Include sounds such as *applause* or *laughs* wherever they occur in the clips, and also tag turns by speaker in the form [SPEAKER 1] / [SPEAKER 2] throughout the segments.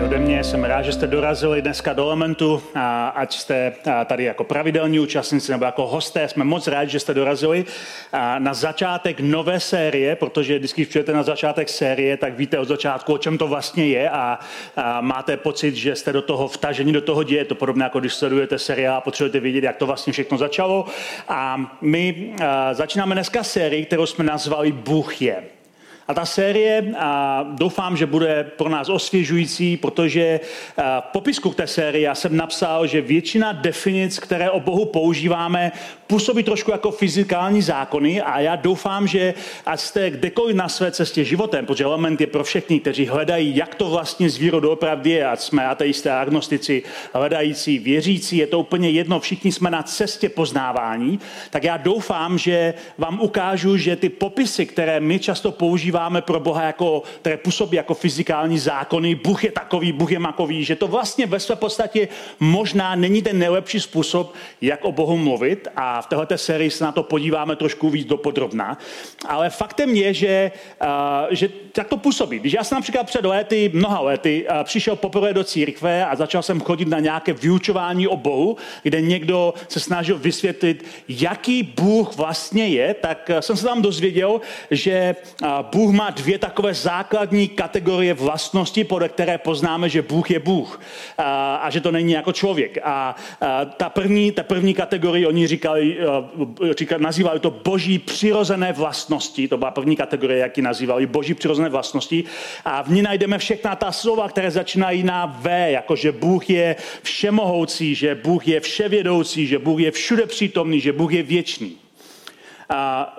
[SPEAKER 1] Ode mě. Jsem rád, že jste dorazili dneska do Elementu, a ať jste tady jako pravidelní účastníci nebo jako hosté. Jsme moc rádi, že jste dorazili a na začátek nové série, protože vždycky přijete na začátek série, tak víte od začátku, o čem to vlastně je a, a máte pocit, že jste do toho vtaženi, do toho děje. To podobně jako když sledujete seriál, potřebujete vědět, jak to vlastně všechno začalo. A my a, začínáme dneska sérii, kterou jsme nazvali Bůh je. A ta série a doufám, že bude pro nás osvěžující, protože v popisku k té série já jsem napsal, že většina definic, které o Bohu používáme, působí trošku jako fyzikální zákony a já doufám, že ať jste kdekoliv na své cestě životem, protože element je pro všechny, kteří hledají, jak to vlastně z víru doopravdy je, ať jsme ateisté, agnostici, hledající, věřící, je to úplně jedno, všichni jsme na cestě poznávání, tak já doufám, že vám ukážu, že ty popisy, které my často používáme pro Boha, jako, které působí jako fyzikální zákony, Bůh je takový, Bůh je makový, že to vlastně ve své podstatě možná není ten nejlepší způsob, jak o Bohu mluvit a v této sérii se na to podíváme trošku víc dopodrobná. Ale faktem je, že, uh, že tak to působí. Když já jsem například před lety, mnoha lety, uh, přišel poprvé do církve a začal jsem chodit na nějaké vyučování o Bohu, kde někdo se snažil vysvětlit, jaký Bůh vlastně je, tak uh, jsem se tam dozvěděl, že uh, Bůh má dvě takové základní kategorie vlastnosti, podle které poznáme, že Bůh je Bůh uh, a že to není jako člověk. A uh, ta první, ta první kategorie, oni říkali, Eh, říká, nazývali to boží přirozené vlastnosti, to byla první kategorie, jak ji nazývali, boží přirozené vlastnosti. A v ní najdeme všechna ta slova, které začínají na V, jako že Bůh je všemohoucí, že Bůh je vševědoucí, že Bůh je všude přítomný, že Bůh je věčný.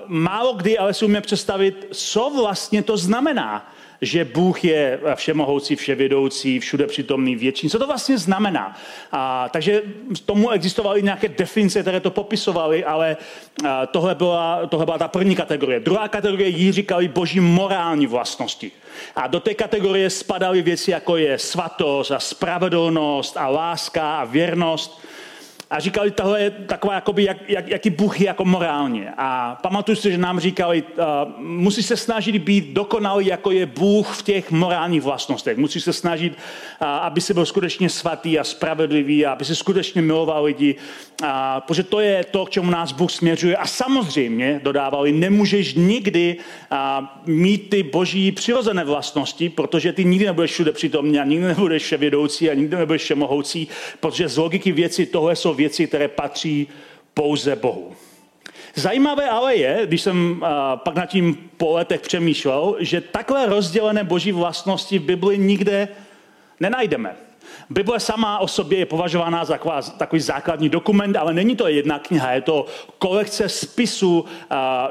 [SPEAKER 1] Málo kdy ale si umíme představit, co vlastně to znamená že Bůh je všemohoucí, vševědoucí, všude přítomný, věčný. Co to vlastně znamená? A, takže tomu existovaly nějaké definice, které to popisovaly, ale a, tohle, byla, tohle byla ta první kategorie. Druhá kategorie jí říkali boží morální vlastnosti. A do té kategorie spadaly věci, jako je svatost a spravedlnost a láska a věrnost a říkali, tohle je taková, jakoby, jak, jak, jaký Bůh je jako morálně. A pamatuju si, že nám říkali, uh, musí se snažit být dokonalý, jako je Bůh v těch morálních vlastnostech. Musí se snažit, uh, aby se byl skutečně svatý a spravedlivý, a aby se skutečně miloval lidi, uh, protože to je to, k čemu nás Bůh směřuje. A samozřejmě, dodávali, nemůžeš nikdy uh, mít ty boží přirozené vlastnosti, protože ty nikdy nebudeš všude přítomný a nikdy nebudeš vševědoucí a nikdy nebudeš všemohoucí, protože z logiky věci tohle jsou věci, které patří pouze Bohu. Zajímavé ale je, když jsem pak nad tím po letech přemýšlel, že takhle rozdělené boží vlastnosti v Bibli nikde nenajdeme. Bible sama o sobě je považována za takový základní dokument, ale není to jedna kniha, je to kolekce spisů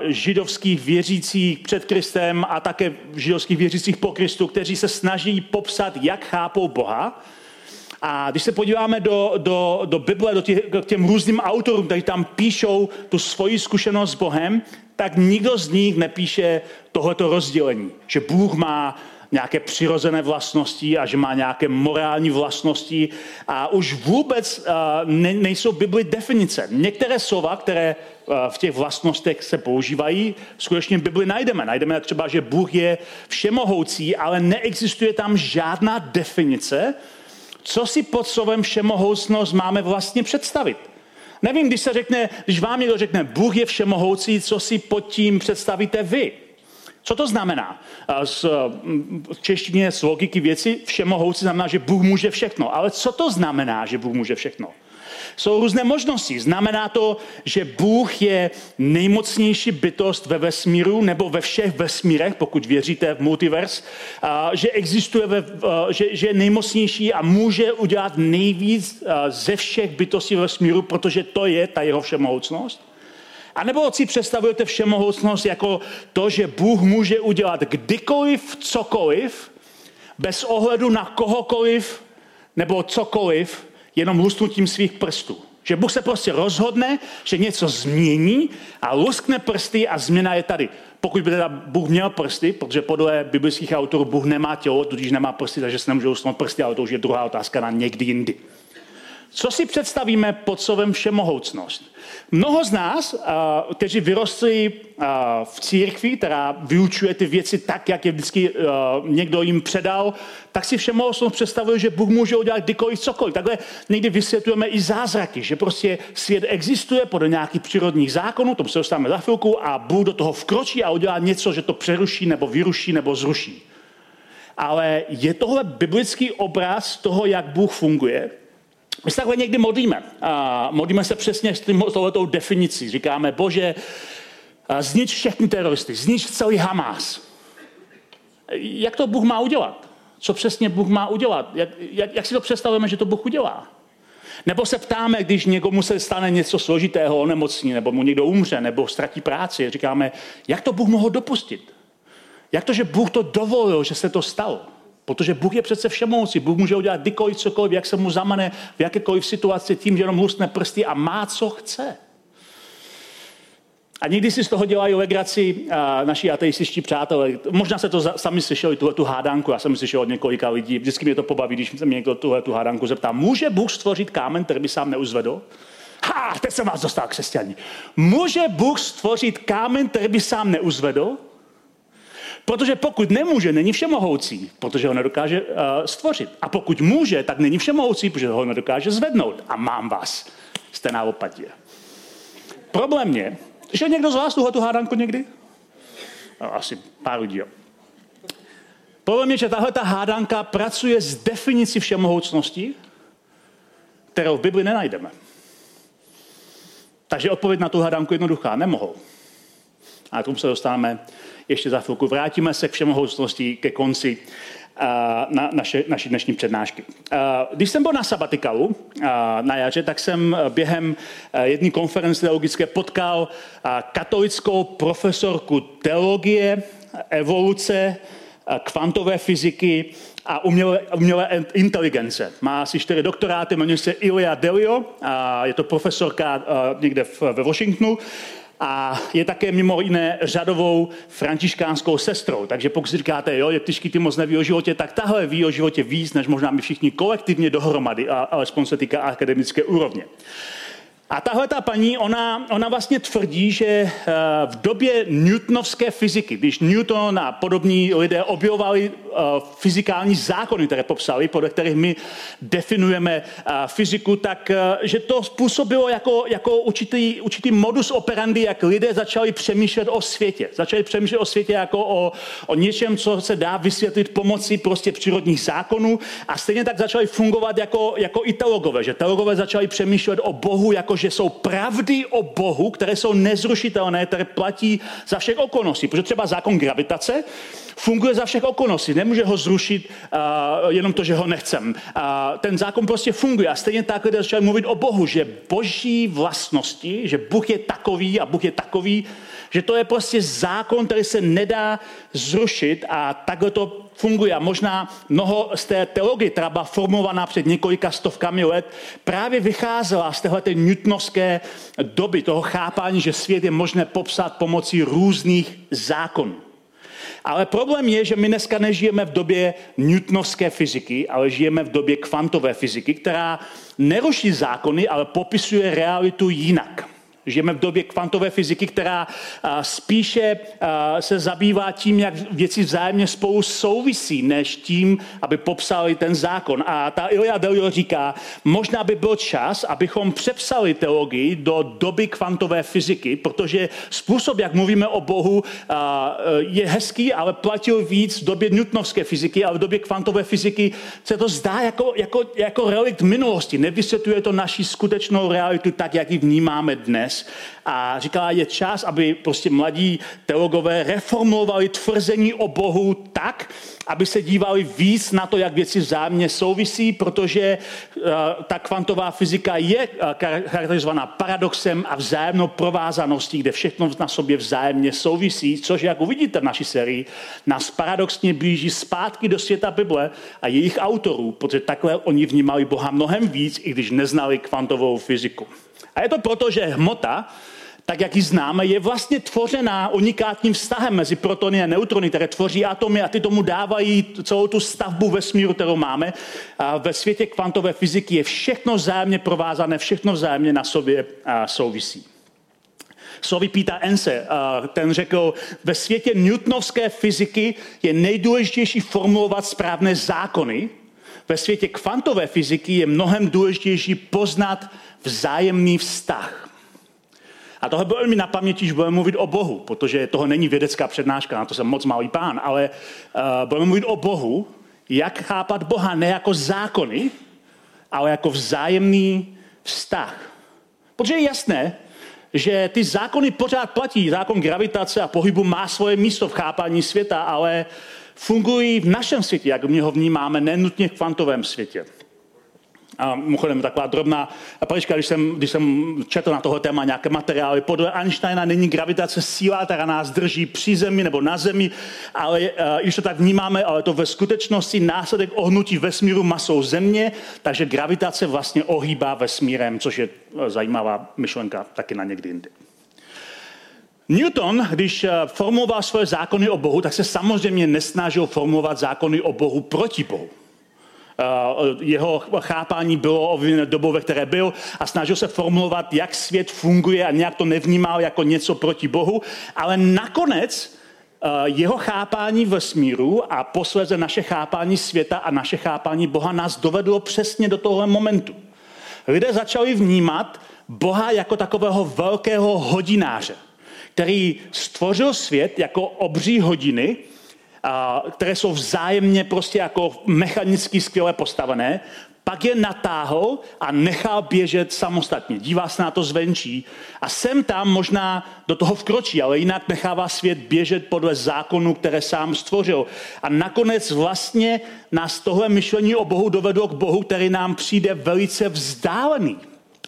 [SPEAKER 1] židovských věřících před Kristem a také židovských věřících po Kristu, kteří se snaží popsat, jak chápou Boha a když se podíváme do, do, do Bible, do těch, k těm různým autorům, kteří tam píšou tu svoji zkušenost s Bohem, tak nikdo z nich nepíše tohleto rozdělení, že Bůh má nějaké přirozené vlastnosti a že má nějaké morální vlastnosti a už vůbec uh, ne, nejsou v Bibli definice. Některé slova, které uh, v těch vlastnostech se používají, skutečně v Bibli najdeme. Najdeme třeba, že Bůh je všemohoucí, ale neexistuje tam žádná definice, co si pod slovem všemohoucnost máme vlastně představit. Nevím, když se řekne, když vám někdo řekne, Bůh je všemohoucí, co si pod tím představíte vy. Co to znamená? Z, v češtině z logiky věci všemohoucí znamená, že Bůh může všechno. Ale co to znamená, že Bůh může všechno? Jsou různé možnosti. Znamená to, že Bůh je nejmocnější bytost ve vesmíru nebo ve všech vesmírech, pokud věříte v multivers, že existuje, ve, že, že je nejmocnější a může udělat nejvíc ze všech bytostí ve vesmíru, protože to je ta jeho všemohoucnost. A nebo si představujete všemohoucnost jako to, že Bůh může udělat kdykoliv, cokoliv, bez ohledu na kohokoliv, nebo cokoliv, jenom lusknutím svých prstů. Že Bůh se prostě rozhodne, že něco změní a luskne prsty a změna je tady. Pokud by teda Bůh měl prsty, protože podle biblických autorů Bůh nemá tělo, tudíž nemá prsty, takže se nemůže lusknout prsty, ale to už je druhá otázka na někdy jindy. Co si představíme pod slovem všemohoucnost? Mnoho z nás, kteří vyrostli v církvi, která vyučuje ty věci tak, jak je vždycky někdo jim předal, tak si všemohoucnost představuje, že Bůh může udělat kdykoliv cokoliv. Takhle někdy vysvětlujeme i zázraky, že prostě svět existuje podle nějakých přírodních zákonů, tomu se dostáváme za chvilku, a Bůh do toho vkročí a udělá něco, že to přeruší, nebo vyruší, nebo zruší. Ale je tohle biblický obraz toho, jak Bůh funguje? My se takhle někdy modlíme. A modlíme se přesně s tím, tohletou definicí. Říkáme, bože, znič všechny teroristy, znič celý Hamas. Jak to Bůh má udělat? Co přesně Bůh má udělat? Jak, jak, jak si to představujeme, že to Bůh udělá? Nebo se ptáme, když někomu se stane něco složitého, onemocní, nebo mu někdo umře, nebo ztratí práci, říkáme, jak to Bůh mohl dopustit? Jak to, že Bůh to dovolil, že se to stalo? Protože Bůh je přece všemohoucí. Bůh může udělat kdykoliv cokoliv, jak se mu zamane v jakékoliv situaci tím, že jenom lusne prsty a má, co chce. A někdy si z toho dělají legraci naši ateističtí přátelé. Možná se to za, sami slyšeli, tuhle tu hádánku. Já jsem slyšel od několika lidí. Vždycky mě to pobaví, když se mě někdo tuhle tu hádánku zeptá. Může Bůh stvořit kámen, který by sám neuzvedl? Ha, teď jsem vás dostal křesťaní. Může Bůh stvořit kámen, který by sám neuzvedl? Protože pokud nemůže, není všemohoucí, protože ho nedokáže uh, stvořit. A pokud může, tak není všemohoucí, protože ho nedokáže zvednout. A mám vás. Jste na opatě. Problém je, že někdo z vás tu hádanku někdy? No, asi pár lidí, jo. Problém je, že tahle ta hádanka pracuje s definicí všemohoucnosti, kterou v Bibli nenajdeme. Takže odpověď na tu hádanku jednoduchá. Nemohou. A tomu se dostáváme ještě za chvilku. Vrátíme se k všemohoucnosti ke konci na naše, naší dnešní přednášky. Když jsem byl na sabatikalu na jaře, tak jsem během jedné konference teologické potkal katolickou profesorku teologie, evoluce, kvantové fyziky a umělé, umělé inteligence. Má asi čtyři doktoráty, jmenuje se Ilia Delio, a je to profesorka někde ve Washingtonu a je také mimo jiné řadovou františkánskou sestrou. Takže pokud si říkáte, jo, je tyžký ty moc neví o životě, tak tahle ví o životě víc, než možná my všichni kolektivně dohromady, alespoň se týká akademické úrovně. A tahle ta paní, ona, ona vlastně tvrdí, že eh, v době newtonovské fyziky, když Newton a podobní lidé objevovali eh, fyzikální zákony, které popsali, podle kterých my definujeme eh, fyziku, tak že to způsobilo jako, jako určitý, určitý modus operandi, jak lidé začali přemýšlet o světě. Začali přemýšlet o světě jako o, o něčem, co se dá vysvětlit pomocí prostě přírodních zákonů a stejně tak začali fungovat jako, jako i teologové, že teologové začali přemýšlet o Bohu jako že jsou pravdy o Bohu, které jsou nezrušitelné, které platí za všech okolností. Protože třeba zákon gravitace funguje za všech okolností. Nemůže ho zrušit uh, jenom to, že ho nechcem. Uh, ten zákon prostě funguje. A stejně tak lidé začali mluvit o Bohu, že boží vlastnosti, že Bůh je takový a Bůh je takový, že to je prostě zákon, který se nedá zrušit a takhle to funguje. A možná mnoho z té teologie, která byla formovaná před několika stovkami let, právě vycházela z téhle newtonovské doby, toho chápání, že svět je možné popsat pomocí různých zákonů. Ale problém je, že my dneska nežijeme v době newtonovské fyziky, ale žijeme v době kvantové fyziky, která neruší zákony, ale popisuje realitu jinak. Žijeme v době kvantové fyziky, která spíše se zabývá tím, jak věci vzájemně spolu souvisí, než tím, aby popsali ten zákon. A ta Ilia Delio říká, možná by byl čas, abychom přepsali teologii do doby kvantové fyziky, protože způsob, jak mluvíme o Bohu, je hezký, ale platil víc v době newtonovské fyziky, ale v době kvantové fyziky se to zdá jako, jako, jako relikt minulosti. Nevysvětluje to naši skutečnou realitu tak, jak ji vnímáme dnes dnes a říkala, je čas, aby prostě mladí teologové reformovali tvrzení o Bohu tak, aby se dívali víc na to, jak věci vzájemně souvisí, protože uh, ta kvantová fyzika je uh, charakterizovaná paradoxem a vzájemnou provázaností, kde všechno na sobě vzájemně souvisí, což, jak uvidíte v naší sérii, nás paradoxně blíží zpátky do světa Bible a jejich autorů, protože takhle oni vnímali Boha mnohem víc, i když neznali kvantovou fyziku. A je to proto, že hmota, tak jak ji známe, je vlastně tvořená unikátním vztahem mezi protony a neutrony, které tvoří atomy a ty tomu dávají celou tu stavbu vesmíru, kterou máme. A ve světě kvantové fyziky je všechno vzájemně provázané, všechno vzájemně na sobě souvisí. Slovy Peter Ense, ten řekl, ve světě newtonovské fyziky je nejdůležitější formulovat správné zákony, ve světě kvantové fyziky je mnohem důležitější poznat vzájemný vztah. A tohle bylo mi na paměti, že budeme mluvit o Bohu, protože toho není vědecká přednáška, na to jsem moc malý pán, ale uh, budeme mluvit o Bohu, jak chápat Boha ne jako zákony, ale jako vzájemný vztah. Protože je jasné, že ty zákony pořád platí. Zákon gravitace a pohybu má svoje místo v chápání světa, ale fungují v našem světě, jak my ho vnímáme, nenutně v kvantovém světě. A mimochodem taková drobná palička, když jsem, když jsem četl na toho téma nějaké materiály, podle Einsteina není gravitace síla, která nás drží při zemi nebo na zemi, ale uh, když to tak vnímáme, ale to ve skutečnosti následek ohnutí vesmíru masou země, takže gravitace vlastně ohýbá vesmírem, což je e, zajímavá myšlenka taky na někdy jindy. Newton, když e, formoval svoje zákony o Bohu, tak se samozřejmě nesnažil formovat zákony o Bohu proti Bohu. Eh, jeho chápání bylo dobou, ve které byl a snažil se formulovat, jak svět funguje a nějak to nevnímal jako něco proti Bohu, ale nakonec eh, jeho chápání vesmíru a posledně naše chápání světa a naše chápání Boha nás dovedlo přesně do tohle momentu. Lidé začali vnímat Boha jako takového velkého hodináře, který stvořil svět jako obří hodiny které jsou vzájemně prostě jako mechanicky skvěle postavené, pak je natáhl a nechal běžet samostatně. Dívá se na to zvenčí a sem tam možná do toho vkročí, ale jinak nechává svět běžet podle zákonu, které sám stvořil. A nakonec vlastně nás tohle myšlení o Bohu dovedlo k Bohu, který nám přijde velice vzdálený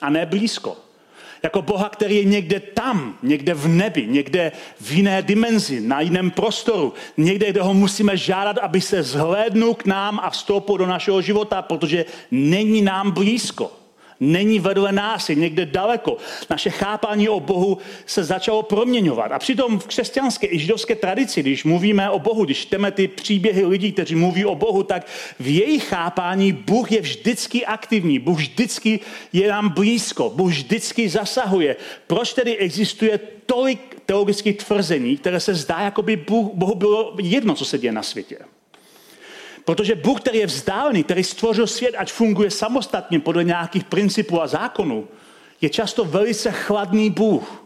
[SPEAKER 1] a ne blízko. Jako Boha, který je někde tam, někde v nebi, někde v jiné dimenzi, na jiném prostoru. Někde, kde ho musíme žádat, aby se zhlédnul k nám a vstoupil do našeho života, protože není nám blízko není vedle nás, je někde daleko. Naše chápání o Bohu se začalo proměňovat. A přitom v křesťanské i židovské tradici, když mluvíme o Bohu, když čteme ty příběhy lidí, kteří mluví o Bohu, tak v jejich chápání Bůh je vždycky aktivní, Bůh vždycky je nám blízko, Bůh vždycky zasahuje. Proč tedy existuje tolik teologických tvrzení, které se zdá, jako by Bohu bylo jedno, co se děje na světě? Protože Bůh, který je vzdálený, který stvořil svět, ať funguje samostatně podle nějakých principů a zákonů, je často velice chladný Bůh.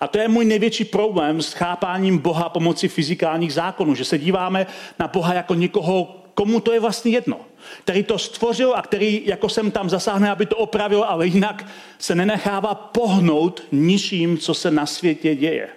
[SPEAKER 1] A to je můj největší problém s chápáním Boha pomocí fyzikálních zákonů, že se díváme na Boha jako někoho, komu to je vlastně jedno. Který to stvořil a který jako sem tam zasáhne, aby to opravil, ale jinak se nenechává pohnout ničím, co se na světě děje.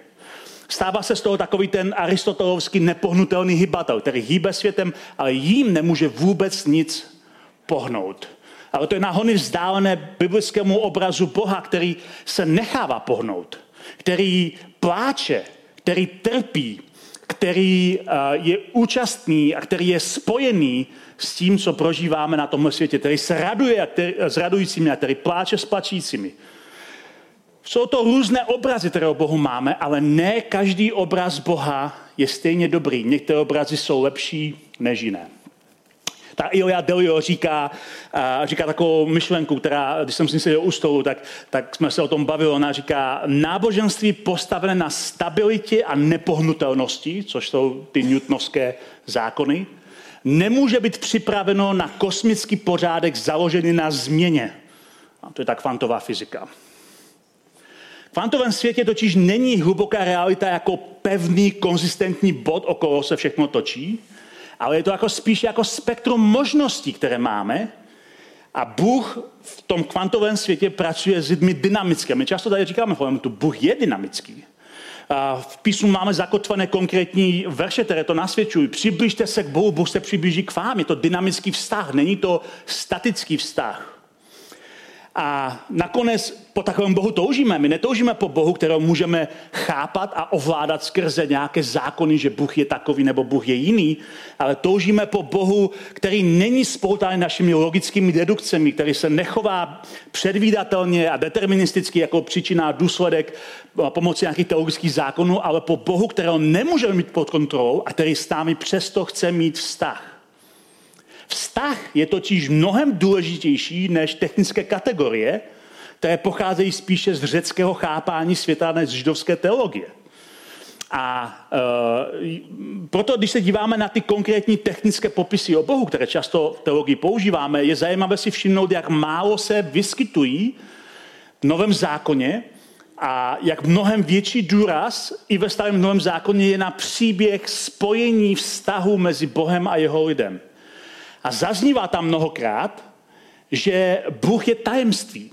[SPEAKER 1] Stává se z toho takový ten aristotelovský nepohnutelný hybatel, který hýbe světem, ale jím nemůže vůbec nic pohnout. Ale to je nahony vzdálené biblickému obrazu Boha, který se nechává pohnout, který pláče, který trpí, který eh, je účastný a který je spojený s tím, co prožíváme na tomhle světě, který se raduje s radujícími a který pláče s plačícími. Jsou to různé obrazy, které o Bohu máme, ale ne každý obraz Boha je stejně dobrý. Některé obrazy jsou lepší než jiné. Ta Ilja Delio říká, říká takovou myšlenku, která, když jsem si seděl u stolu, tak, tak jsme se o tom bavili. Ona říká, náboženství postavené na stabilitě a nepohnutelnosti, což jsou ty newtonovské zákony, nemůže být připraveno na kosmický pořádek založený na změně. A to je ta kvantová fyzika kvantovém světě totiž není hluboká realita jako pevný, konzistentní bod, okolo se všechno točí, ale je to jako spíš jako spektrum možností, které máme. A Bůh v tom kvantovém světě pracuje s lidmi dynamicky. My často tady říkáme, tu Bůh je dynamický. A v písmu máme zakotvené konkrétní verše, které to nasvědčují. Přibližte se k Bohu, Bůh se přiblíží k vám. Je to dynamický vztah, není to statický vztah. A nakonec po takovém Bohu toužíme. My netoužíme po Bohu, kterého můžeme chápat a ovládat skrze nějaké zákony, že Bůh je takový nebo Bůh je jiný, ale toužíme po Bohu, který není spoután našimi logickými dedukcemi, který se nechová předvídatelně a deterministicky jako příčina a důsledek pomocí nějakých teologických zákonů, ale po Bohu, kterého nemůžeme mít pod kontrolou a který s námi přesto chce mít vztah. Vztah je totiž mnohem důležitější než technické kategorie, které pocházejí spíše z řeckého chápání světa než z židovské teologie. A e, proto, když se díváme na ty konkrétní technické popisy o Bohu, které často v teologii používáme, je zajímavé si všimnout, jak málo se vyskytují v Novém zákoně a jak mnohem větší důraz i ve starém Novém zákoně je na příběh spojení vztahu mezi Bohem a jeho lidem. A zaznívá tam mnohokrát, že Bůh je tajemství.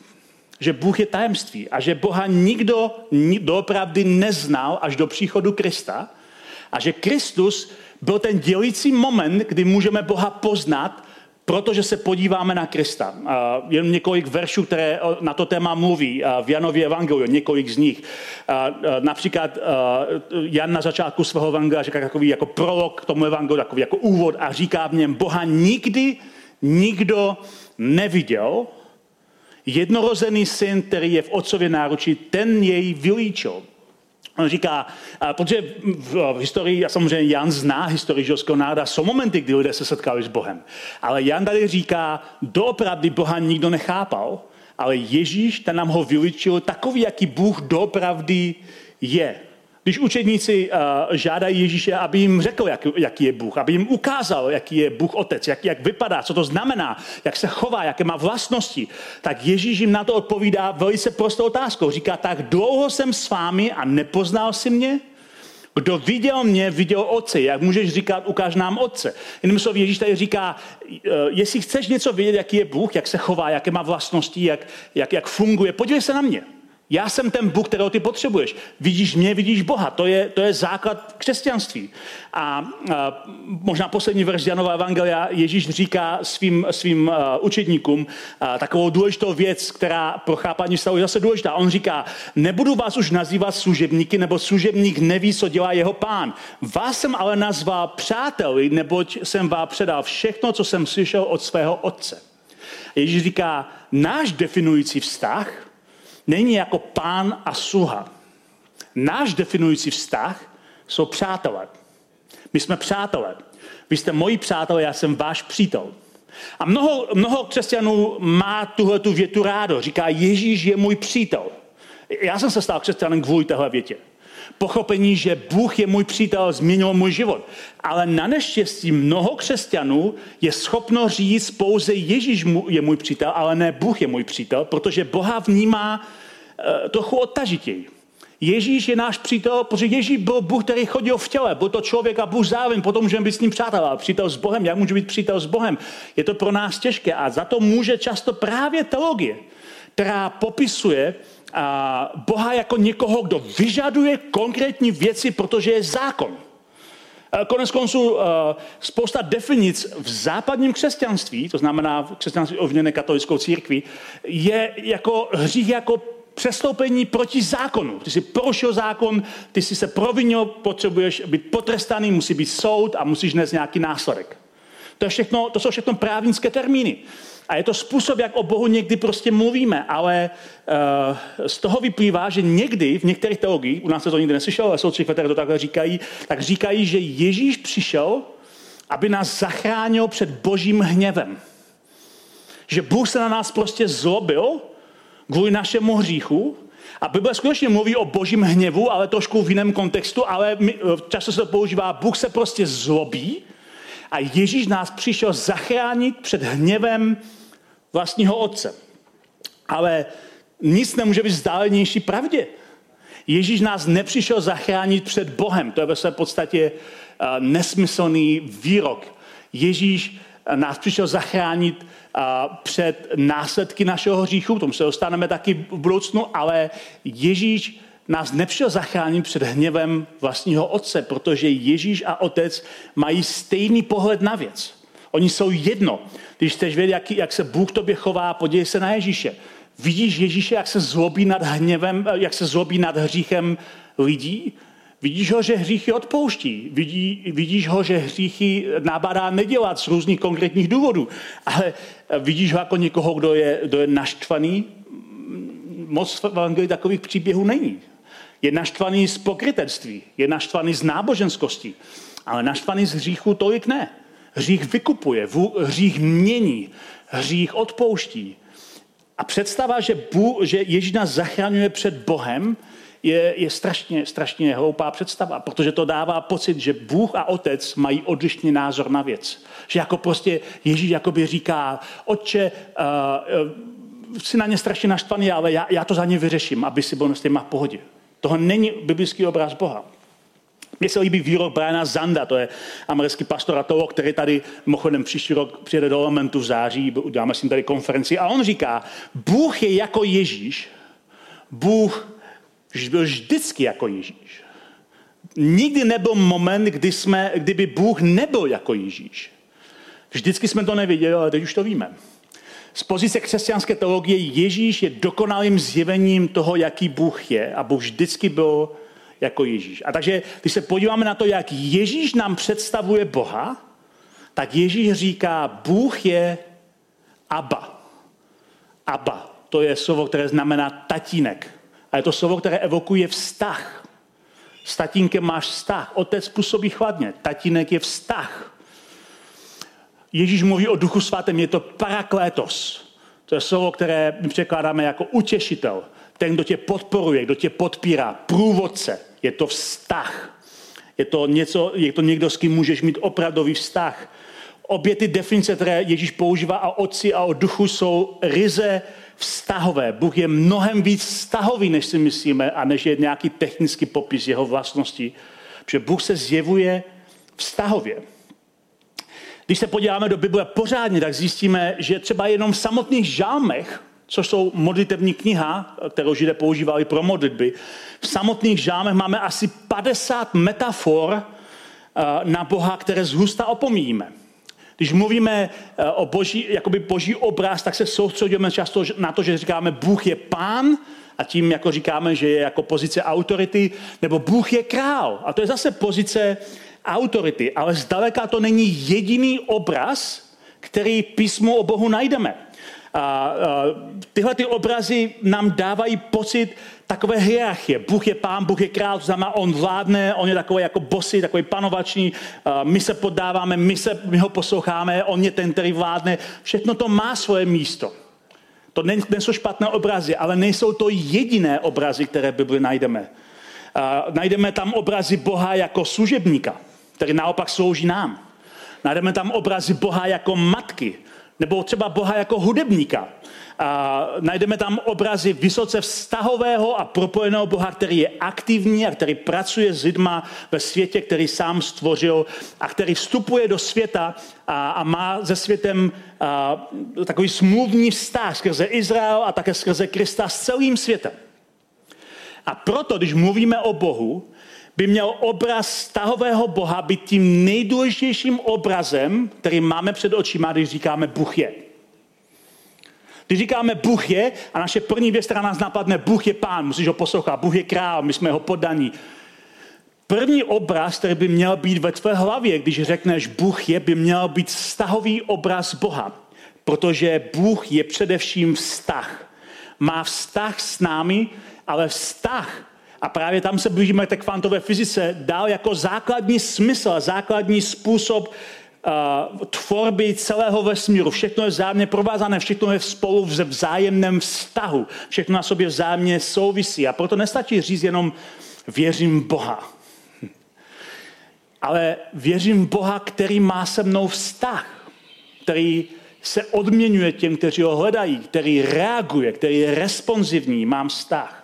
[SPEAKER 1] Že Bůh je tajemství a že Boha nikdo doopravdy neznal až do příchodu Krista a že Kristus byl ten dělící moment, kdy můžeme Boha poznat, protože se podíváme na Krista. Jen několik veršů, které na to téma mluví v Janově evangeliu, několik z nich. Například Jan na začátku svého evangelia říká takový jako prolog k tomu evangeliu, takový jako úvod a říká v něm, Boha nikdy nikdo neviděl, jednorozený syn, který je v otcově náručí, ten jej vylíčil. On říká, protože v, historii, a samozřejmě Jan zná historii židovského národa, jsou momenty, kdy lidé se setkali s Bohem. Ale Jan tady říká, doopravdy Boha nikdo nechápal, ale Ježíš ten nám ho vyličil takový, jaký Bůh doopravdy je. Když učedníci uh, žádají Ježíše, aby jim řekl, jak, jaký je Bůh, aby jim ukázal, jaký je Bůh Otec, jak, jak vypadá, co to znamená, jak se chová, jaké má vlastnosti, tak Ježíš jim na to odpovídá velice prostou otázkou. Říká, tak dlouho jsem s vámi a nepoznal si mě? Kdo viděl mě, viděl Otce. Jak můžeš říkat, ukáž nám Otce. Jiným slovy, Ježíš tady říká, eh, jestli chceš něco vědět, jaký je Bůh, jak se chová, jaké má vlastnosti, jak, jak, jak funguje, podívej se na mě. Já jsem ten Bůh, kterého ty potřebuješ. Vidíš mě, vidíš Boha. To je, to je základ křesťanství. A, a možná poslední verš Janova Evangelia Ježíš říká svým, svým uh, učedníkům uh, takovou důležitou věc, která pro chápání stavu je zase důležitá. On říká, nebudu vás už nazývat služebníky, nebo služebník neví, co dělá jeho pán. Vás jsem ale nazval přáteli, neboť jsem vám předal všechno, co jsem slyšel od svého otce. Ježíš říká, náš definující vztah není jako pán a sluha. Náš definující vztah jsou přátelé. My jsme přátelé. Vy jste moji přátelé, já jsem váš přítel. A mnoho, mnoho křesťanů má tuhle tu větu rádo. Říká, Ježíš je můj přítel. Já jsem se stal křesťanem kvůli téhle větě. Pochopení, že Bůh je můj přítel, změnilo můj život. Ale na neštěstí mnoho křesťanů je schopno říct pouze Ježíš je můj přítel, ale ne Bůh je můj přítel, protože Boha vnímá uh, trochu odtažitěji. Ježíš je náš přítel, protože Ježíš byl Bůh, který chodil v těle. Byl to člověk a Bůh zároveň, potom můžeme být s ním přátelé. Přítel s Bohem, jak můžu být přítel s Bohem? Je to pro nás těžké a za to může často právě teologie, která popisuje Boha jako někoho, kdo vyžaduje konkrétní věci, protože je zákon. Konec konců spousta definic v západním křesťanství, to znamená v křesťanství ovněné katolickou církví, je jako hřích jako přestoupení proti zákonu. Ty jsi porušil zákon, ty jsi se provinil, potřebuješ být potrestaný, musí být soud a musíš nést nějaký následek. To, je všechno, to jsou všechno právnické termíny. A je to způsob, jak o Bohu někdy prostě mluvíme, ale uh, z toho vyplývá, že někdy v některých teologiích, u nás se to nikdy neslyšelo, ale jsou církve, které to takhle říkají, tak říkají, že Ježíš přišel, aby nás zachránil před božím hněvem. Že Bůh se na nás prostě zlobil kvůli našemu hříchu a Bible skutečně mluví o božím hněvu, ale trošku v jiném kontextu, ale my, často se to používá, Bůh se prostě zlobí a Ježíš nás přišel zachránit před hněvem vlastního otce. Ale nic nemůže být vzdálenější pravdě. Ježíš nás nepřišel zachránit před Bohem. To je ve své podstatě uh, nesmyslný výrok. Ježíš nás přišel zachránit před následky našeho hříchu, tomu se dostaneme taky v budoucnu, ale Ježíš nás nepřišel zachránit před hněvem vlastního otce, protože Ježíš a otec mají stejný pohled na věc. Oni jsou jedno. Když chceš vědět, jak, jak se Bůh tobě chová, podívej se na Ježíše. Vidíš Ježíše, jak se zlobí nad hněvem, jak se zlobí nad hříchem lidí? Vidíš ho, že hříchy odpouští. Vidí, vidíš ho, že hříchy nabádá nedělat z různých konkrétních důvodů. Ale vidíš ho jako někoho, kdo je, kdo je naštvaný? Moc v Evangelii takových příběhů není. Je naštvaný z pokrytectví, je naštvaný z náboženskosti, ale naštvaný z hříchu tolik ne. Hřích vykupuje, hřích mění, hřích odpouští. A představa, že, Bůh, že Ježíš nás zachraňuje před Bohem, je, je strašně, strašně hloupá představa, protože to dává pocit, že Bůh a Otec mají odlišný názor na věc. Že jako prostě Ježíš jakoby říká, otče, uh, jsi na ně strašně naštvaný, ale já, já to za ně vyřeším, aby si byl s těma v pohodě. Tohle není biblický obraz Boha. Mně se líbí výrok Briana Zanda, to je americký pastor a toho, který tady mimochodem příští rok přijede do elementu v září, uděláme si tady konferenci a on říká, Bůh je jako Ježíš, Bůh byl vždycky jako Ježíš. Nikdy nebyl moment, kdy jsme, kdyby Bůh nebyl jako Ježíš. Vždycky jsme to neviděli, ale teď už to víme. Z pozice křesťanské teologie Ježíš je dokonalým zjevením toho, jaký Bůh je a Bůh vždycky byl jako Ježíš. A takže, když se podíváme na to, jak Ježíš nám představuje Boha, tak Ježíš říká, Bůh je Abba. Abba, to je slovo, které znamená tatínek. A je to slovo, které evokuje vztah. S tatínkem máš vztah. Otec působí chladně. Tatínek je vztah. Ježíš mluví o duchu svatém, je to paraklétos. To je slovo, které my překládáme jako utěšitel. Ten, kdo tě podporuje, kdo tě podpírá, průvodce. Je to vztah. Je to, něco, je to někdo, s kým můžeš mít opravdový vztah. Obě ty definice, které Ježíš používá a otci a o duchu jsou ryze vztahové. Bůh je mnohem víc vztahový, než si myslíme, a než je nějaký technický popis jeho vlastnosti. Protože Bůh se zjevuje vztahově. Když se podíváme do Bible pořádně, tak zjistíme, že třeba jenom v samotných žálmech, což jsou modlitební kniha, kterou Židé používali pro modlitby, v samotných žálmech máme asi 50 metafor eh, na Boha, které zhusta opomíjíme. Když mluvíme eh, o boží, jakoby boží obraz, tak se soustředíme často na to, že říkáme, Bůh je pán, a tím jako říkáme, že je jako pozice autority, nebo Bůh je král. A to je zase pozice autority. Ale zdaleka to není jediný obraz, který písmu o Bohu najdeme. A, a tyhle ty obrazy nám dávají pocit takové hierarchie. Bůh je pán, Bůh je král, to znamená, on vládne, on je takový jako bosy, takový panovační, my se poddáváme, my, se, my ho posloucháme, on je ten, který vládne. Všechno to má svoje místo. To nejsou špatné obrazy, ale nejsou to jediné obrazy, které v Bibli najdeme. A najdeme tam obrazy Boha jako služebníka, který naopak slouží nám. Najdeme tam obrazy Boha jako matky, nebo třeba Boha jako hudebníka. A najdeme tam obrazy vysoce vztahového a propojeného Boha, který je aktivní a který pracuje s lidma ve světě, který sám stvořil a který vstupuje do světa a, a má se světem a, takový smluvní vztah skrze Izrael a také skrze Krista s celým světem. A proto, když mluvíme o Bohu, by měl obraz stahového Boha být tím nejdůležitějším obrazem, který máme před očima, když říkáme Bůh je. Když říkáme Bůh je a naše první věc, která nás napadne, Bůh je pán, musíš ho poslouchat, Bůh je král, my jsme ho podaní. První obraz, který by měl být ve tvé hlavě, když řekneš Bůh je, by měl být vztahový obraz Boha. Protože Bůh je především vztah. Má vztah s námi, ale vztah a právě tam se blížíme té kvantové fyzice, dál jako základní smysl, základní způsob uh, tvorby celého vesmíru. Všechno je vzájemně provázané, všechno je spolu v vzájemném vztahu. Všechno na sobě vzájemně souvisí. A proto nestačí říct jenom věřím Boha. Ale věřím Boha, který má se mnou vztah, který se odměňuje těm, kteří ho hledají, který reaguje, který je responsivní, mám vztah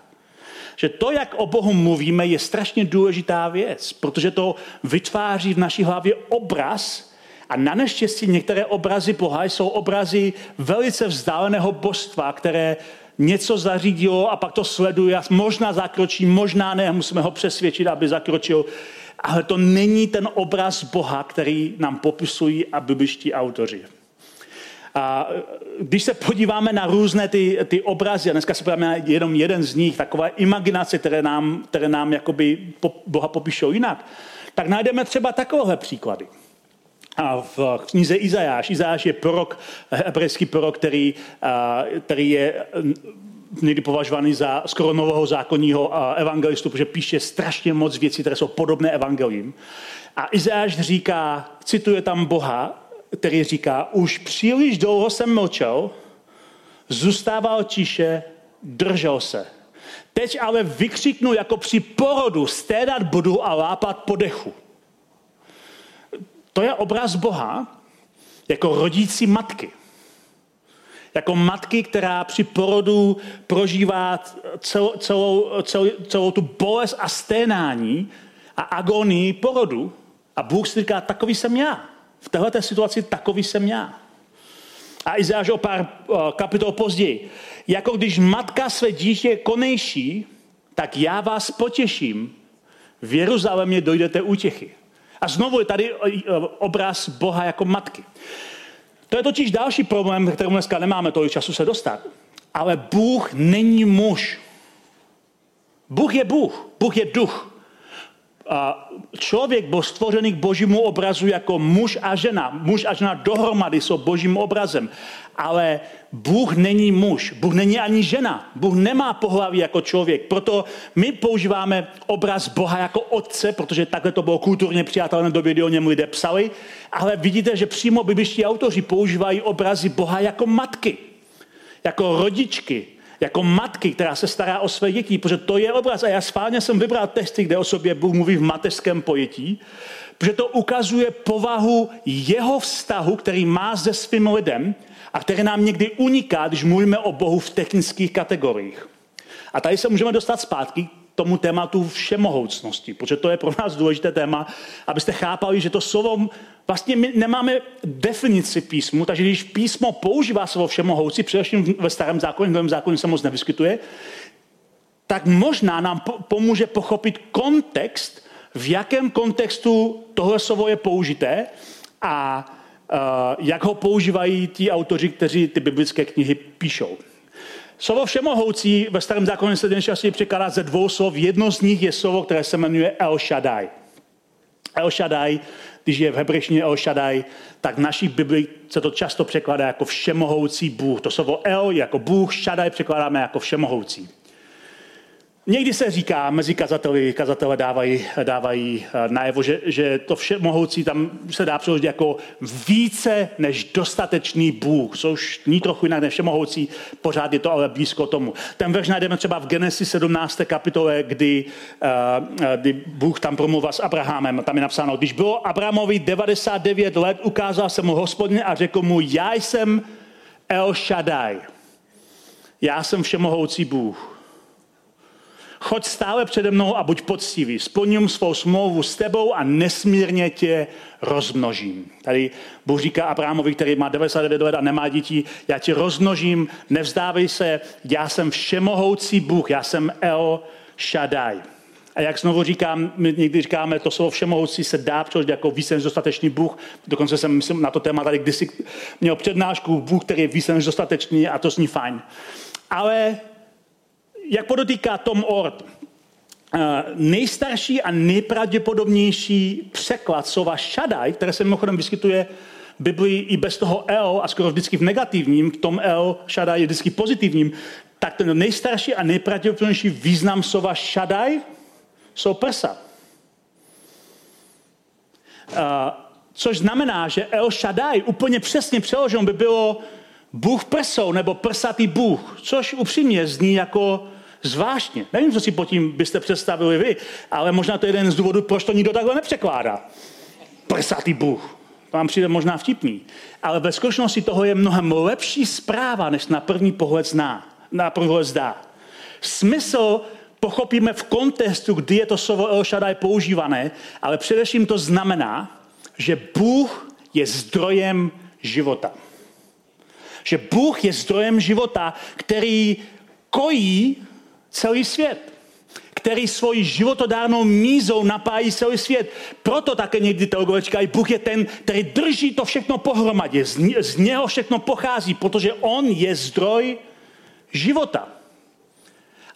[SPEAKER 1] že to, jak o Bohu mluvíme, je strašně důležitá věc, protože to vytváří v naší hlavě obraz A na neštěstí některé obrazy Boha jsou obrazy velice vzdáleného božstva, které něco zařídilo a pak to sleduje možná zakročí, možná ne, musíme ho přesvědčit, aby zakročil. Ale to není ten obraz Boha, který nám popisují a bibliští autoři. A když se podíváme na různé ty, ty obrazy, a dneska se podíváme na jenom jeden z nich, takové imaginace, které nám, které nám jakoby Boha popíšou jinak, tak najdeme třeba takovéhle příklady. A v knize Izajáš, Izajáš je prorok, hebrejský prorok, který, který je někdy považovaný za skoro nového zákonního evangelistu, protože píše strašně moc věcí, které jsou podobné evangeliím. A Izajáš říká, cituje tam Boha, který říká, už příliš dlouho jsem mlčel, zůstával tiše, držel se. Teď ale vykřiknu jako při porodu, stédat budu a lápat po dechu. To je obraz Boha jako rodící matky. Jako matky, která při porodu prožívá celou, celou, celou, celou tu bolest a sténání a agonii porodu. A Bůh si říká, takový jsem já. V této situaci takový jsem já. A Izáš o pár kapitol později. Jako když matka své dítě konejší, tak já vás potěším. V Jeruzalémě dojdete útěchy. A znovu je tady obraz Boha jako matky. To je totiž další problém, kterému dneska nemáme tolik času se dostat. Ale Bůh není muž. Bůh je Bůh. Bůh je duch člověk byl stvořený k božímu obrazu jako muž a žena. Muž a žena dohromady jsou božím obrazem. Ale Bůh není muž, Bůh není ani žena. Bůh nemá pohlaví jako člověk. Proto my používáme obraz Boha jako otce, protože takhle to bylo kulturně přijatelné době, kdy o něm lidé psali. Ale vidíte, že přímo bibliští autoři používají obrazy Boha jako matky, jako rodičky, jako matky, která se stará o své děti, protože to je obraz. A já schválně jsem vybral texty, kde o sobě Bůh mluví v mateřském pojetí, protože to ukazuje povahu jeho vztahu, který má se svým lidem a který nám někdy uniká, když mluvíme o Bohu v technických kategoriích. A tady se můžeme dostat zpátky tomu tématu všemohoucnosti, protože to je pro nás důležité téma, abyste chápali, že to slovo, vlastně my nemáme definici písmu, takže když písmo používá slovo všemohoucí, především ve starém zákoně, v novém zákoně se moc nevyskytuje, tak možná nám pomůže pochopit kontext, v jakém kontextu tohle slovo je použité a uh, jak ho používají ti autoři, kteří ty biblické knihy píšou. Slovo všemohoucí ve starém zákoně se dnes častěji překládá ze dvou slov. Jedno z nich je slovo, které se jmenuje El Shaddai. El Shaddai, když je v hebrejštině El Shaddai, tak v naší Bibli se to často překládá jako všemohoucí Bůh. To slovo El jako Bůh, Shaddai překládáme jako všemohoucí. Někdy se říká, mezi kazateli, kazatele dávají, dávají eh, najevo, že, že to vše mohoucí tam se dá přeložit jako více než dostatečný Bůh, což ní trochu jinak než všemohoucí, pořád je to ale blízko tomu. Ten verš najdeme třeba v Genesis 17. kapitole, kdy, uh, kdy Bůh tam promluvil s Abrahamem. Tam je napsáno, když bylo Abrahamovi 99 let, ukázal se mu hospodin a řekl mu, já jsem El Shaddai. Já jsem všemohoucí Bůh. Choď stále přede mnou a buď poctivý. Splním svou smlouvu s tebou a nesmírně tě rozmnožím. Tady Bůh říká Abrahamovi, který má 99 let a nemá dětí, já tě rozmnožím, nevzdávej se, já jsem všemohoucí Bůh, já jsem El Shaddai. A jak znovu říkám, my někdy říkáme, to slovo všemohoucí se dá přeložit jako více než dostatečný Bůh. Dokonce jsem myslím, na to téma tady kdysi měl přednášku Bůh, který je více než dostatečný a to zní fajn. Ale jak podotýká Tom Ord, eh, nejstarší a nejpravděpodobnější překlad slova Shaddai, které se mimochodem vyskytuje v Biblii i bez toho El a skoro vždycky v negativním, v tom El Shaddai je vždycky pozitivním, tak ten nejstarší a nejpravděpodobnější význam slova Shaddai jsou prsa. Uh, což znamená, že El Shaddai úplně přesně přeložen by bylo Bůh prsou nebo prsatý Bůh, což upřímně zní jako zvláštně. Nevím, co si pod tím byste představili vy, ale možná to je jeden z důvodů, proč to nikdo takhle nepřekládá. Prsatý Bůh. To vám přijde možná vtipný. Ale ve skutečnosti toho je mnohem lepší zpráva, než na první pohled zná. Na první pohled zdá. Smysl pochopíme v kontextu, kdy je to slovo El Shaddai používané, ale především to znamená, že Bůh je zdrojem života. Že Bůh je zdrojem života, který kojí celý svět který svoji životodárnou mízou napájí celý svět. Proto také někdy teologové říkají, Bůh je ten, který drží to všechno pohromadě. Z, z něho všechno pochází, protože on je zdroj života.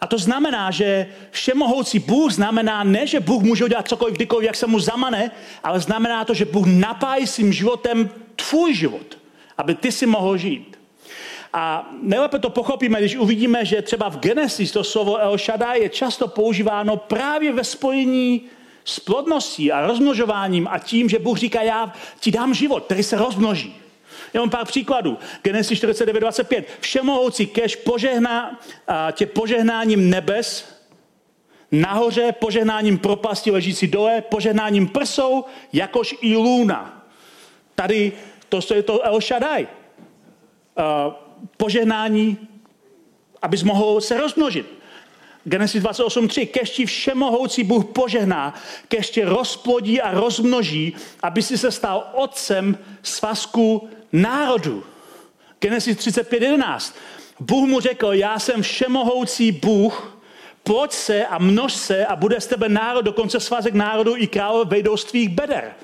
[SPEAKER 1] A to znamená, že všemohoucí Bůh znamená ne, že Bůh může udělat cokoliv, kdykoliv, jak se mu zamane, ale znamená to, že Bůh napájí svým životem tvůj život, aby ty si mohl žít. A nejlépe to pochopíme, když uvidíme, že třeba v Genesis to slovo El Shaddai je často používáno právě ve spojení s plodností a rozmnožováním a tím, že Bůh říká, já ti dám život, který se rozmnoží. Jenom pár příkladů. Genesis 49.25. Všemohoucí kež požehná tě požehnáním nebes, nahoře požehnáním propasti ležící dole, požehnáním prsou, jakož i lůna. Tady to je to El Shaddai. Požehnání, abys mohl se rozmnožit. Genesis 28.3. Kež ti všemohoucí Bůh požehná, kež tě rozplodí a rozmnoží, aby si se stal otcem svazku národu. Genesis 35.11. Bůh mu řekl, já jsem všemohoucí Bůh, pojď se a množ se a bude z tebe národ, dokonce svazek národu i králové vejdou z tvých beder.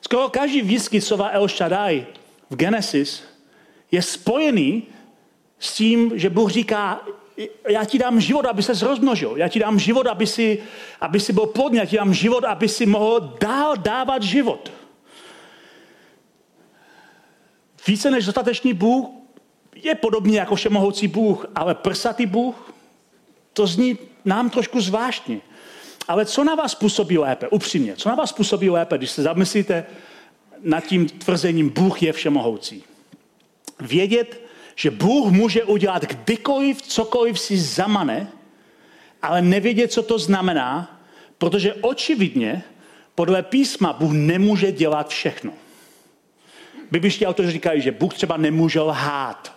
[SPEAKER 1] Skoro každý výskyt slova El Shaddai v Genesis je spojený s tím, že Bůh říká, já ti dám život, aby se rozmnožil. Já ti dám život, aby si, aby si byl plodný. Já ti dám život, aby si mohl dál dávat život. Více než dostatečný Bůh je podobný jako všemohoucí Bůh, ale prsatý Bůh, to zní nám trošku zvláštně. Ale co na vás působí lépe, upřímně, co na vás působí lépe, když se zamyslíte nad tím tvrzením Bůh je všemohoucí? Vědět, že Bůh může udělat kdykoliv, cokoliv si zamane, ale nevědět, co to znamená, protože očividně podle písma Bůh nemůže dělat všechno. Bibliští autoři říkají, že Bůh třeba nemůže lhát.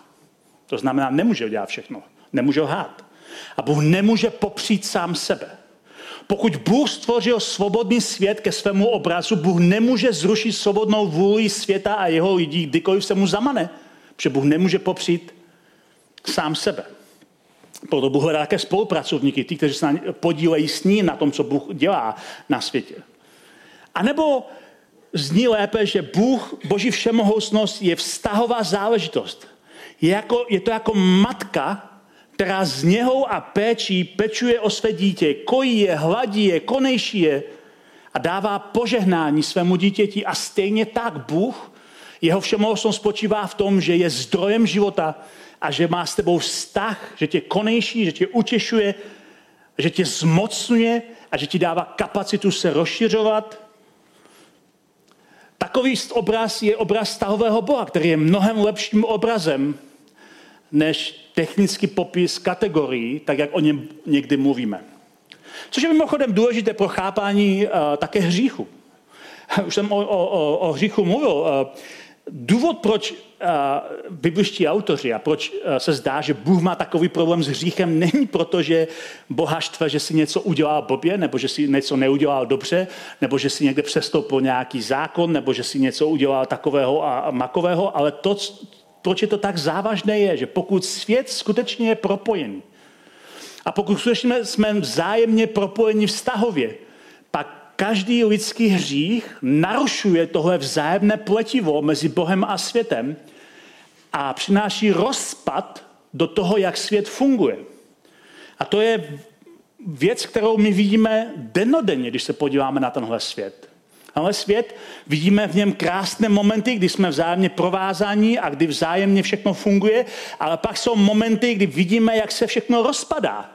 [SPEAKER 1] To znamená, nemůže dělat všechno. Nemůže lhát. A Bůh nemůže popřít sám sebe. Pokud Bůh stvořil svobodný svět ke svému obrazu, Bůh nemůže zrušit svobodnou vůli světa a jeho lidí, kdykoliv se mu zamane. Protože Bůh nemůže popřít sám sebe. Proto Bůh hledá také spolupracovníky, ty, kteří se podílejí s ním na tom, co Bůh dělá na světě. A nebo zní lépe, že Bůh, Boží všemohoucnost je vztahová záležitost. Je, jako, je to jako matka, která z něhou a péčí pečuje o své dítě, kojí je, hladí je, konejší je a dává požehnání svému dítěti. A stejně tak Bůh jeho všemohoucnost spočívá v tom, že je zdrojem života a že má s tebou vztah, že tě konejší, že tě utěšuje, že tě zmocňuje a že ti dává kapacitu se rozšiřovat. Takový obraz je obraz stahového Boha, který je mnohem lepším obrazem než technický popis kategorií, tak jak o něm někdy mluvíme. Což je mimochodem důležité pro chápání uh, také hříchu. *laughs* Už jsem o, o, o, o hříchu mluvil. Uh, Důvod, proč uh, bibliští autoři a proč uh, se zdá, že Bůh má takový problém s hříchem, *laughs* není proto, že Boha štve, že si něco udělal blbě, nebo že si něco neudělal dobře, nebo že si někde přestoupil nějaký zákon, nebo že si něco udělal takového a, makového, ale to, proč je to tak závažné, je, že pokud svět skutečně je propojený, a pokud skutečně jsme vzájemně propojeni vztahově, každý lidský hřích narušuje tohle vzájemné pletivo mezi Bohem a světem a přináší rozpad do toho, jak svět funguje. A to je věc, kterou my vidíme denodenně, když se podíváme na tenhle svět. Tenhle svět, vidíme v něm krásné momenty, kdy jsme vzájemně provázaní a kdy vzájemně všechno funguje, ale pak jsou momenty, kdy vidíme, jak se všechno rozpadá.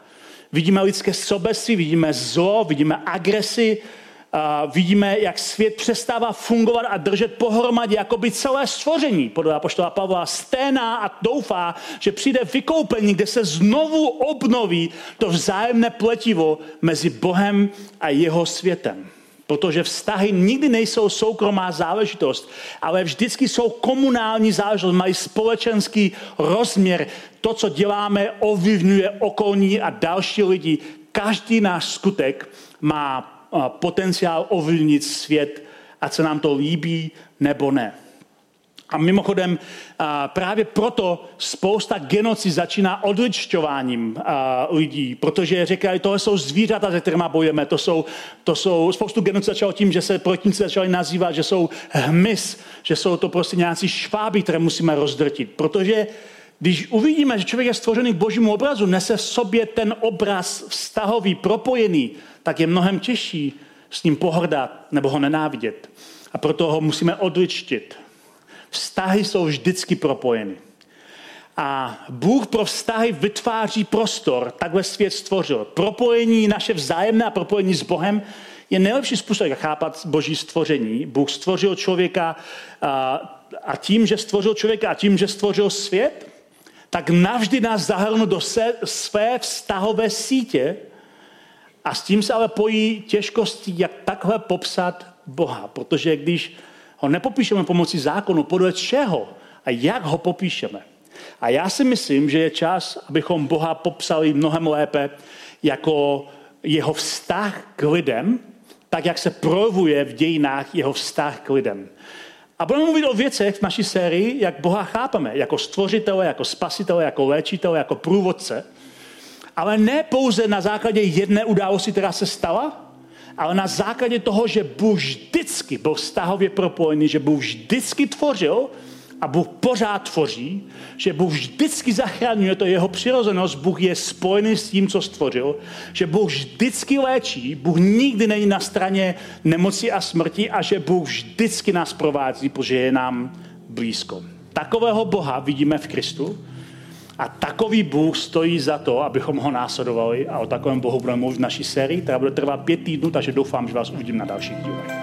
[SPEAKER 1] Vidíme lidské sobectví, vidíme zlo, vidíme agresi, vidíme, jak svět přestává fungovat a držet pohromadě, jako by celé stvoření, podle apoštola Pavla, sténá a doufá, že přijde vykoupení, kde se znovu obnoví to vzájemné pletivo mezi Bohem a jeho světem. Protože vztahy nikdy nejsou soukromá záležitost, ale vždycky jsou komunální záležitost, mají společenský rozměr. To, co děláme, ovlivňuje okolní a další lidi. Každý náš skutek má potenciál ovlivnit svět ať se nám to líbí nebo ne. A mimochodem právě proto spousta genoci začíná odličťováním lidí, protože říkají, tohle jsou zvířata, se kterými bojujeme, to jsou, to jsou, spoustu genocid začalo tím, že se protivníci začali nazývat, že jsou hmyz, že jsou to prostě nějací šváby, které musíme rozdrtit, protože když uvidíme, že člověk je stvořený k božímu obrazu, nese v sobě ten obraz vztahový, propojený, tak je mnohem těžší s ním pohrdat nebo ho nenávidět. A proto ho musíme odličtit. Vztahy jsou vždycky propojeny. A Bůh pro vztahy vytváří prostor, takhle svět stvořil. Propojení, naše vzájemné propojení s Bohem je nejlepší způsob, jak chápat boží stvoření. Bůh stvořil člověka a, a tím, že stvořil člověka a tím, že stvořil svět, tak navždy nás zahrnul do se, své vztahové sítě a s tím se ale pojí těžkosti, jak takhle popsat Boha. Protože když ho nepopíšeme pomocí zákonu, podle čeho a jak ho popíšeme. A já si myslím, že je čas, abychom Boha popsali mnohem lépe jako jeho vztah k lidem, tak jak se projevuje v dějinách jeho vztah k lidem. A budeme mluvit o věcech v naší sérii, jak Boha chápeme, jako stvořitele, jako spasitele, jako léčitele, jako průvodce. Ale ne pouze na základě jedné události, která se stala, ale na základě toho, že Bůh vždycky byl vztahově propojený, že Bůh vždycky tvořil a Bůh pořád tvoří, že Bůh vždycky zachraňuje, to jeho přirozenost, Bůh je spojený s tím, co stvořil, že Bůh vždycky léčí, Bůh nikdy není na straně nemoci a smrti a že Bůh vždycky nás provází, protože je nám blízko. Takového Boha vidíme v Kristu a takový Bůh stojí za to, abychom ho následovali a o takovém Bohu budeme mluvit v naší sérii, která bude trvat pět týdnů, takže doufám, že vás uvidím na dalších dílech.